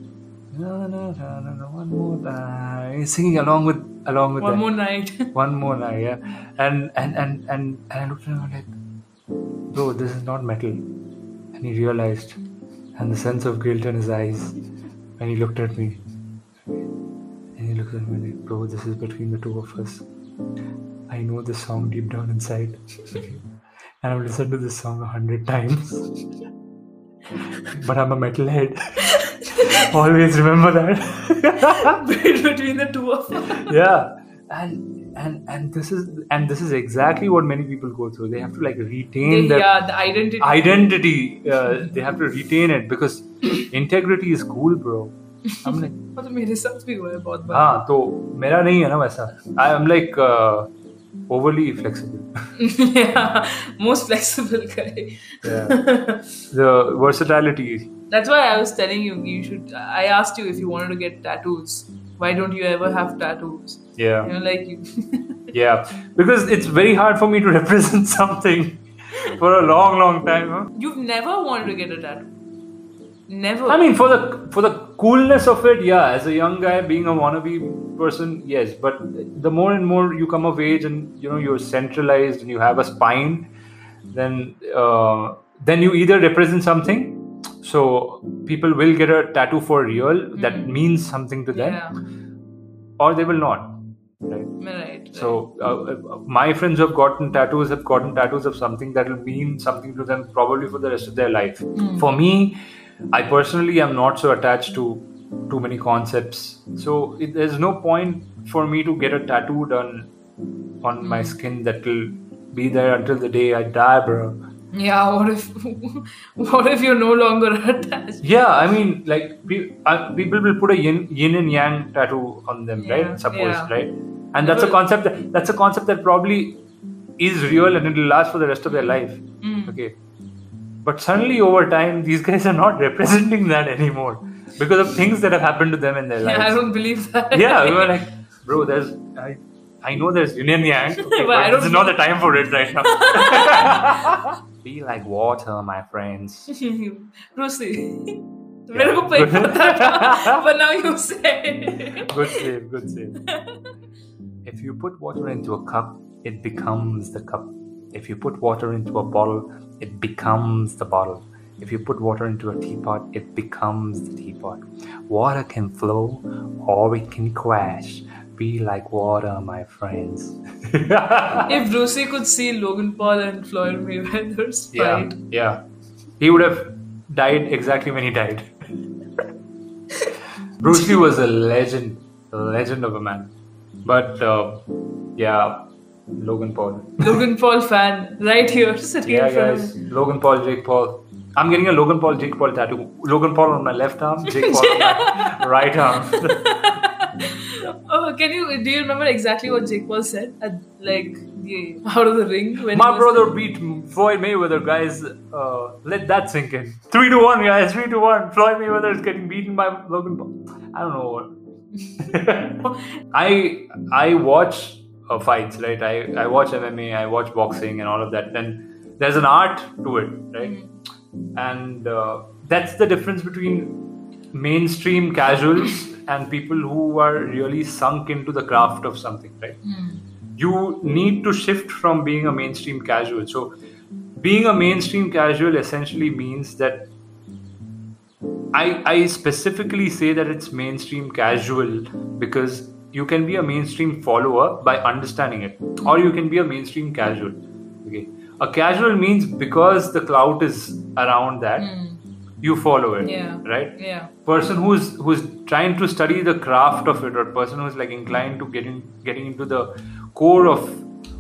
Speaker 2: no, no, no, no, no, one more time. He's singing along with along with
Speaker 1: One
Speaker 2: them.
Speaker 1: more night. (laughs)
Speaker 2: one more night, yeah. And and and and, and I looked at him like, bro, this is not metal. And he realized, and the sense of guilt in his eyes, when he looked at me. And he looked at me like, bro, this is between the two of us. I know this song deep down inside. and I've listened to this song a hundred times. but I'm a metalhead. (laughs) Always remember that.
Speaker 1: between the two of us.
Speaker 2: yeah and and and this is and this is exactly what many people go through they have to like retain
Speaker 1: They-
Speaker 2: their
Speaker 1: yeah, the identity.
Speaker 2: identity uh, they have to retain it because integrity is cool bro i'm like
Speaker 1: मतलब मेरे साथ भी हुआ है बहुत बार
Speaker 2: हाँ तो मेरा नहीं है ना वैसा I am like overly flexible
Speaker 1: yeah (laughs) most flexible guy
Speaker 2: yeah the versatility
Speaker 1: that's why i was telling you you should i asked you if you wanted to get tattoos why don't you ever have tattoos
Speaker 2: yeah
Speaker 1: you know like you (laughs)
Speaker 2: yeah because it's very hard for me to (laughs) represent something for a long long time huh?
Speaker 1: you've never wanted to get a tattoo never
Speaker 2: I mean, for the for the coolness of it, yeah. As a young guy, being a wannabe person, yes. But the more and more you come of age, and you know you're centralized and you have a spine, then uh, then you either represent something. So people will get a tattoo for real that means something to them,
Speaker 1: yeah
Speaker 2: or they will not. Right.
Speaker 1: right.
Speaker 2: So uh, my friends who have gotten tattoos have gotten tattoos of something that will mean something to them probably for the rest of their life. For me, I personally am not so attached to too many concepts. So it, there's no point for me to get a tattoo done on my skin that will be there until the day I die, bro.
Speaker 1: yeah what if (laughs) what if you're no longer (laughs) attached
Speaker 2: Yeah, I mean, like pe- uh, people will put a yin, yin and yang tattoo on them,
Speaker 1: Yeah,
Speaker 2: right? Suppose,
Speaker 1: yeah.
Speaker 2: right? And that's a concept. That, that's a concept that probably is real and it will last for the rest of their life.
Speaker 1: Mm.
Speaker 2: Okay, but suddenly over time, these guys are not (laughs) representing that anymore because of things that have happened to them in their lives.
Speaker 1: Yeah, I don't believe that.
Speaker 2: Yeah, we were like, bro, there's. I, I know there's union, and yang, (laughs) okay,
Speaker 1: but,
Speaker 2: this is not the time for it right now. (laughs) Be like water, my friends.
Speaker 1: Rosie. Yeah. good play for that, but now you say.
Speaker 2: good save, good save. if you put water into a cup, it becomes the cup. If you put water into a bottle, it becomes the bottle. If you put water into a teapot, it becomes the teapot. Water can flow or it can crash. Be like water, my friends. (laughs)
Speaker 1: if Bruce Lee could see Logan Paul and Floyd Mayweather's
Speaker 2: yeah,
Speaker 1: fight
Speaker 2: yeah. He would have died exactly when he died. (laughs) Bruce Lee was a legend, a legend of a man. But uh, yeah, Logan Paul.
Speaker 1: Logan Paul fan right here sitting
Speaker 2: Yeah,
Speaker 1: in front
Speaker 2: guys, Logan Paul, Jake Paul. I'm getting a Logan Paul, Jake Paul tattoo. Logan Paul on my left arm, Jake Paul on my (laughs) right arm. (laughs)
Speaker 1: oh can you do you remember exactly what Jake Paul said at like the out of the ring when
Speaker 2: my brother beat Floyd Mayweather, guys. Uh, let that sink in. Three to one, guys. Three to one. Floyd Mayweather is getting beaten by Logan Paul. I don't know what. (laughs) I I watch uh, fights, right? I I watch MMA, I watch boxing, and all of that. Then there's an art to it, right? And uh, that's the difference between mainstream casuals and people who are really sunk into the craft of something, right? you need to shift from being a mainstream casual. So, being a mainstream casual essentially means that I, I specifically say that it's mainstream casual because you can be a mainstream follower by understanding it, or you can be a mainstream casual. Okay, a casual means because the clout is around that, you follow it.
Speaker 1: Yeah.
Speaker 2: Right
Speaker 1: yeah
Speaker 2: person who's who's trying to study the craft of it or person who's like inclined to getting getting into the core of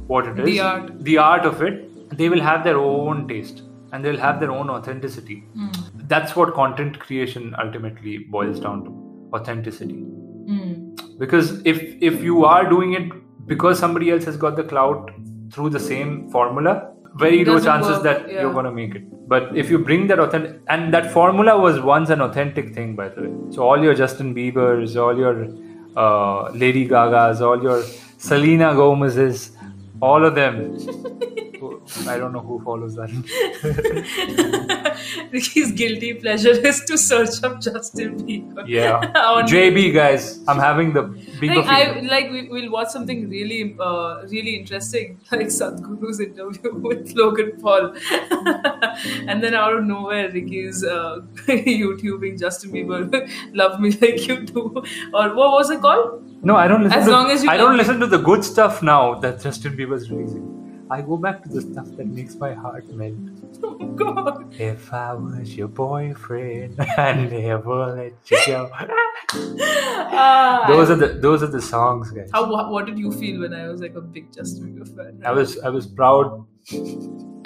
Speaker 2: what it is,
Speaker 1: The art.
Speaker 2: the art of it, they will have their own taste and they'll have their own authenticity.
Speaker 1: Mm.
Speaker 2: That's what content creation ultimately boils down to authenticity.
Speaker 1: Mm.
Speaker 2: Because if if you are doing it because somebody else has got the clout through the same formula, very low chances
Speaker 1: work,
Speaker 2: that
Speaker 1: yeah.
Speaker 2: you're gonna make it. But if you bring that authentic, and that formula was once an authentic thing, by the way. So all your Justin Bieber's, all your uh, Lady Gaga's, all your Selena Gomez's, all of them. (laughs) I don't know who follows that. (laughs)
Speaker 1: Ricky's guilty pleasure is to search up Justin Bieber.
Speaker 2: Yeah, (laughs) JB guys, I'm having the Bieber
Speaker 1: Like I like we, we'll watch something really uh, really interesting (laughs) like Sadhguru's interview with Logan Paul, and then out of nowhere Ricky's uh, YouTubing Justin Bieber, "Love Me Like You Do," or what was it called?
Speaker 2: No, I don't listen.
Speaker 1: As
Speaker 2: to,
Speaker 1: long as you
Speaker 2: I don't
Speaker 1: it.
Speaker 2: listen to the good stuff now that Justin Bieber's releasing. I go back to the stuff that makes my heart melt. (laughs)
Speaker 1: Oh God!
Speaker 2: If I was your boyfriend, (laughs) I'd never let you go. (laughs)
Speaker 1: Ah,
Speaker 2: those are the those are the songs, guys.
Speaker 1: how what, what did you feel when I was like a big Justin Bieber fan?
Speaker 2: I was I was proud,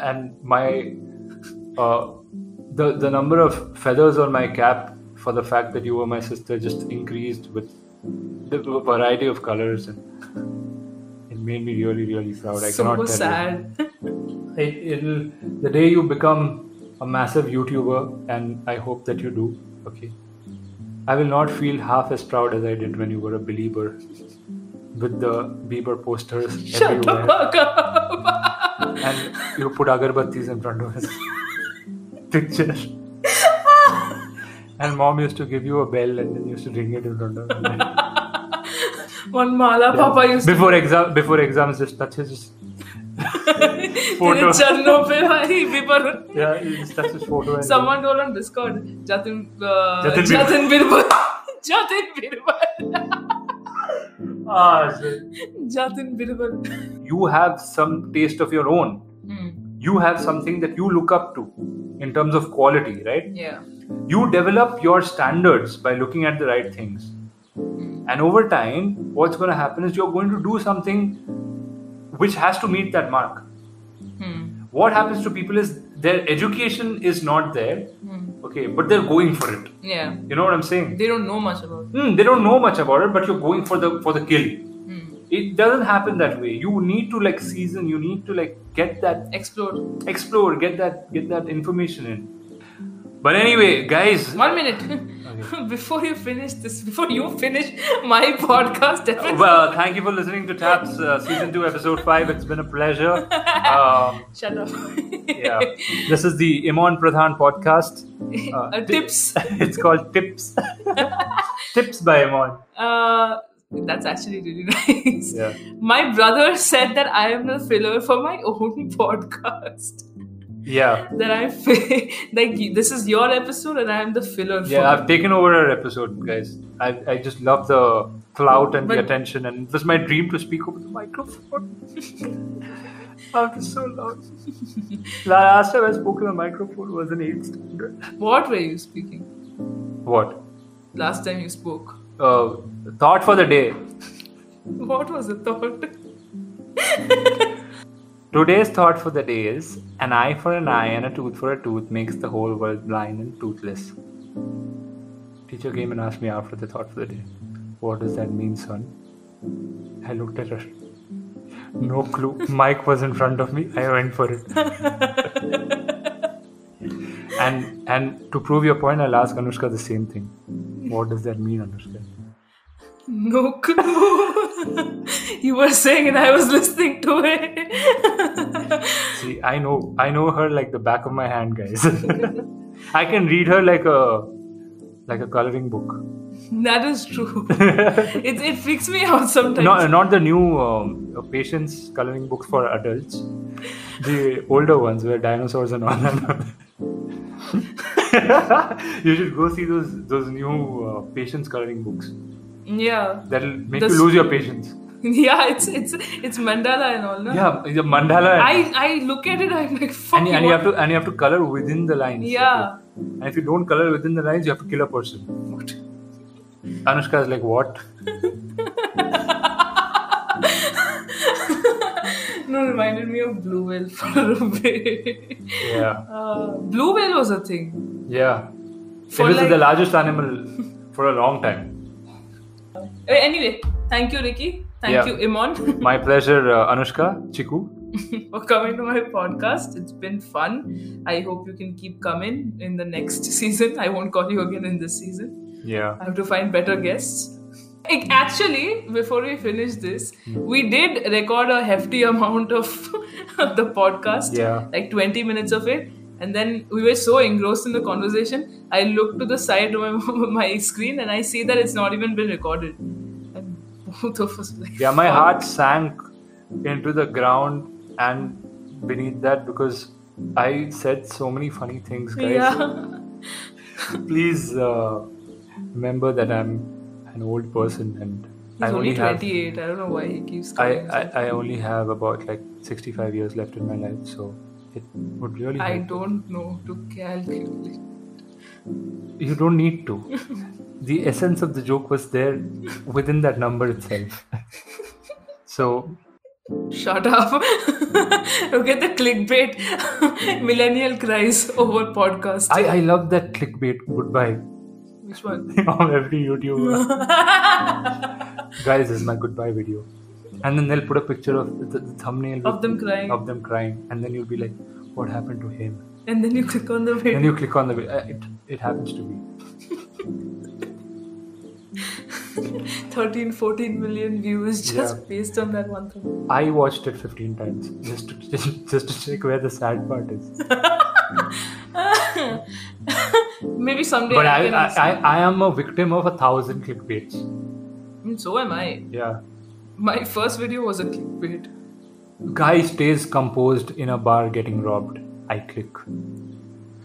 Speaker 2: and my uh, the the number of feathers on my cap for the fact that you were my sister just increased with the variety of colors, and made me really really proud. I
Speaker 1: so
Speaker 2: cannot tell you.
Speaker 1: sad. (laughs)
Speaker 2: it, it'll the day you become a massive YouTuber, and I hope that you do. Okay, I will not feel half as proud as I did when you were a believer with the Bieber posters
Speaker 1: Shut the
Speaker 2: everywhere, (laughs)
Speaker 1: fuck up.
Speaker 2: and you put agarbattis in front of his (laughs) picture. And mom used to give you a bell and then used to ring it in front of him
Speaker 1: one mala. Yeah. Papa used
Speaker 2: before exam before exams just touches his (laughs)
Speaker 1: photo.
Speaker 2: yeah, he just touches his photo.
Speaker 1: Someone told on Discord, Jatin uh,
Speaker 2: Jatin,
Speaker 1: Jatin Birbal. Jatin Birbal. (laughs) (laughs)
Speaker 2: ah, shit.
Speaker 1: Jatin Birbal.
Speaker 2: You have some taste of your own.
Speaker 1: Mm.
Speaker 2: You have something that you look up to in terms of quality, right?
Speaker 1: Yeah.
Speaker 2: You develop your standards by looking at the right things and over time, what's going to happen is you're going to do something which has to meet that mark.
Speaker 1: Hmm.
Speaker 2: What happens to people is their education is not there,
Speaker 1: Hmm.
Speaker 2: okay, but they're going for it.
Speaker 1: Yeah.
Speaker 2: You know what I'm saying?
Speaker 1: They don't know much about it.
Speaker 2: Hmm, they don't know much about it, but you're going for the for the kill.
Speaker 1: Hmm.
Speaker 2: It doesn't happen that way. You need to like season. You need to like get that
Speaker 1: Explore.
Speaker 2: explore get that get that information in but anyway guys
Speaker 1: One minute. (laughs) before you finish this, before you finish my podcast episode.
Speaker 2: well thank you for listening to taps uh, season 2 episode 5 it's been a pleasure (laughs) um,
Speaker 1: Shut up.
Speaker 2: yeah this is the imon pradhan podcast (laughs)
Speaker 1: Uh,
Speaker 2: ti-
Speaker 1: tips.
Speaker 2: it's called tips tips by imon
Speaker 1: Uh, that's actually really nice.
Speaker 2: yeah
Speaker 1: My brother said that I am the filler for my own podcast.
Speaker 2: Yeah.
Speaker 1: That I (laughs) like this is your episode and I am the filler.
Speaker 2: yeah i've taken over our episode guys. I, I just love the clout and the attention and it was my dream to speak over the microphone. (laughs) After so long (laughs) last time i spoke in the microphone was in 8th standard.
Speaker 1: What were you speaking?
Speaker 2: What?
Speaker 1: Last time you spoke?
Speaker 2: uh, thought for the day.
Speaker 1: What was the thought?
Speaker 2: Today's thought for the day is an eye for an eye and a tooth for a tooth makes the whole world blind and toothless. Teacher came and asked me after the thought for the day what does that mean son? I looked at her. No clue. Mike was in front of me. I went for it. (laughs) And and to prove your point i'll ask anoushka the same thing. What does that mean anoushka (laughs)
Speaker 1: No clue. (laughs) you were saying and I was listening to it. (laughs)
Speaker 2: See, I know, I know her like the back of my hand, guys. I can read her like a, like a coloring book.
Speaker 1: that is true. it, it freaks me out sometimes.
Speaker 2: Not, not the new um, patience coloring books for adults. The older ones where dinosaurs and all that. you should go see those those new uh, patience coloring books.
Speaker 1: Yeah.
Speaker 2: That'll make
Speaker 1: This-
Speaker 2: you lose your patience. (laughs)
Speaker 1: Yeah, it's it's it's mandala and all, no?
Speaker 2: Yeah, the mandala.
Speaker 1: I I look at it, I'm like, fuck.
Speaker 2: and, and you have to and you have to color within the lines.
Speaker 1: Yeah.
Speaker 2: And if you don't color within the lines, you have to kill a person. Anoushka is like, what? (laughs)
Speaker 1: no, reminded me of Blue Whale (laughs) for a bit.
Speaker 2: Yeah.
Speaker 1: Uh, Blue Whale was a thing.
Speaker 2: Yeah.
Speaker 1: For
Speaker 2: it was
Speaker 1: like-
Speaker 2: the largest animal for a long time.
Speaker 1: Uh, Anyway, thank you, Ricky. Thank
Speaker 2: Yeah.
Speaker 1: you, Imon, (laughs)
Speaker 2: My pleasure, uh, Anoushka, Chiku. (laughs)
Speaker 1: for coming to my podcast. It's been fun. I hope you can keep coming in the next (laughs) season. I won't call you again in this season.
Speaker 2: Yeah.
Speaker 1: I have to find better guests. Like, Actually, before we finish this, we did record a hefty amount of the podcast,
Speaker 2: Yeah.
Speaker 1: like 20 minutes of it. And then we were so engrossed in the conversation, I look to the side of my, (laughs) my screen and I see that it's not even been recorded. And both of us like,
Speaker 2: Yeah, my
Speaker 1: "Fuck."
Speaker 2: heart sank into the ground and beneath that because I said so many funny things, guys.
Speaker 1: Yeah. (laughs)
Speaker 2: Please uh, remember that I'm an old person and
Speaker 1: He's
Speaker 2: I
Speaker 1: only
Speaker 2: only have
Speaker 1: 28. I don't know why he keeps
Speaker 2: I, I. I only have about like 65 years left in my life, so it would really
Speaker 1: I
Speaker 2: help.
Speaker 1: don't know to calculate.
Speaker 2: You don't need to. the essence of the joke was there within that number itself. (laughs) so
Speaker 1: Shut up. (laughs) Look at the clickbait. Millennial cries over podcast.
Speaker 2: I, I love that clickbait goodbye
Speaker 1: Which one? (laughs)
Speaker 2: of every YouTuber. Guys, this is my goodbye video. And then they'll put a picture of the, the thumbnail
Speaker 1: of them crying.
Speaker 2: of them crying, and then you'll be like, "What happened to him?"
Speaker 1: And then you click on the video.
Speaker 2: Then
Speaker 1: video.
Speaker 2: you click on the video. uh, it. It happens to me. (laughs)
Speaker 1: 13, 14 million views just
Speaker 2: Yeah.
Speaker 1: based on that one thing.
Speaker 2: I watched it 15 times just to just, (laughs) just to check where the sad part is. (laughs)
Speaker 1: Maybe someday
Speaker 2: But
Speaker 1: I,
Speaker 2: I, I, I, I am a victim of a thousand clickbaits.
Speaker 1: Mm, So am I.
Speaker 2: Yeah.
Speaker 1: My first video was a clickbait.
Speaker 2: Guy stays composed in a bar getting robbed. I click.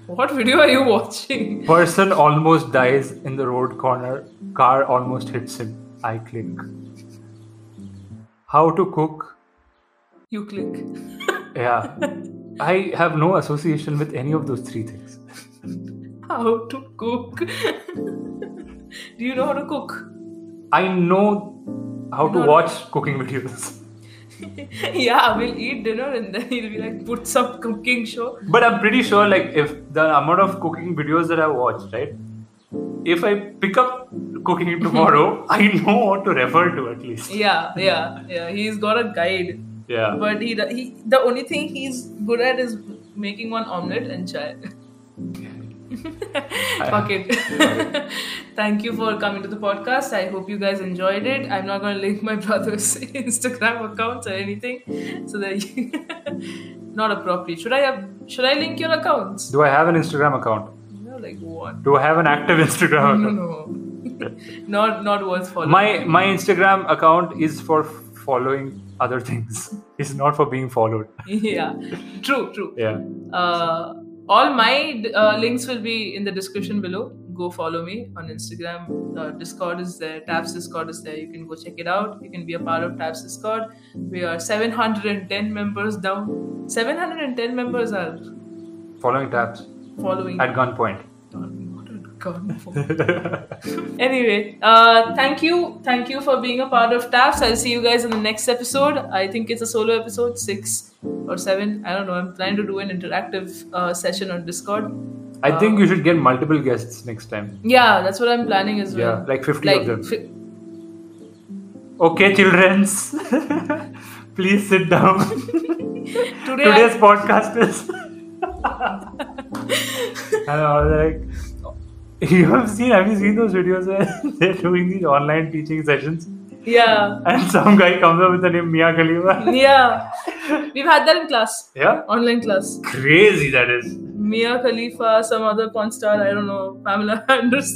Speaker 1: What video are you watching?
Speaker 2: Person almost dies in the road corner. Car almost hits him. I click. How to cook?
Speaker 1: You click.
Speaker 2: Yeah. I have no association with any of those three things.
Speaker 1: How to cook? Do you know how to cook?
Speaker 2: I know how to watch cooking videos. (laughs)
Speaker 1: yeah, we'll eat dinner and then he'll be like, put some cooking show.
Speaker 2: But I'm pretty sure, like, if the amount of cooking videos that I watched, right? If I pick up cooking tomorrow, (laughs) I know what to refer to at least.
Speaker 1: Yeah, yeah, yeah. He's got a guide,
Speaker 2: Yeah.
Speaker 1: but he, he the only thing he's good at is making one omelette and chai. Fuck it. (laughs) Thank you for coming to the podcast. I hope you guys enjoyed it. I'm not going to link my (laughs) brother's (laughs) Instagram accounts or anything, so that you not appropriate. Should I have? Should I link your accounts?
Speaker 2: Do I have an Instagram account?
Speaker 1: No, like what?
Speaker 2: Do I have an active Instagram
Speaker 1: No,
Speaker 2: account?
Speaker 1: no, not not worth following.
Speaker 2: My my Instagram account is for following other things. It's not for being followed.
Speaker 1: yeah, true, true.
Speaker 2: Yeah.
Speaker 1: Uh, all my uh, links will be in the description below. Go follow me on Instagram. Uh, Discord is there. TAPS Discord is there. You can go check it out. You can be a part of TAPS Discord. We are 710 members down. 710 members are
Speaker 2: Following TAPS
Speaker 1: following.
Speaker 2: at gunpoint.
Speaker 1: Not at gunpoint. anyway, uh, thank you, thank you for being a part of TAPS. I'll see you guys in the next episode. I think it's a solo episode, six or seven. I don't know. I'm planning to do an interactive uh, session on Discord.
Speaker 2: I think you should get multiple guests next time.
Speaker 1: Yeah, that's what I'm planning as well.
Speaker 2: Yeah, like 50
Speaker 1: like
Speaker 2: of them.
Speaker 1: fi-
Speaker 2: Okay, childrens. (laughs) Please sit down. (laughs)
Speaker 1: today,
Speaker 2: Today's
Speaker 1: I,
Speaker 2: podcast is. and (laughs) I was like, (laughs) you have seen, have you seen those videos where (laughs) they're doing these online teaching sessions?
Speaker 1: yeah,
Speaker 2: And some guy comes up with the name Mia Khalifa.
Speaker 1: yeah. (laughs) We've had that in class,
Speaker 2: Yeah?
Speaker 1: online class.
Speaker 2: Crazy that is.
Speaker 1: Mia Khalifa, some other porn star, I don't know, Pamela Anderson.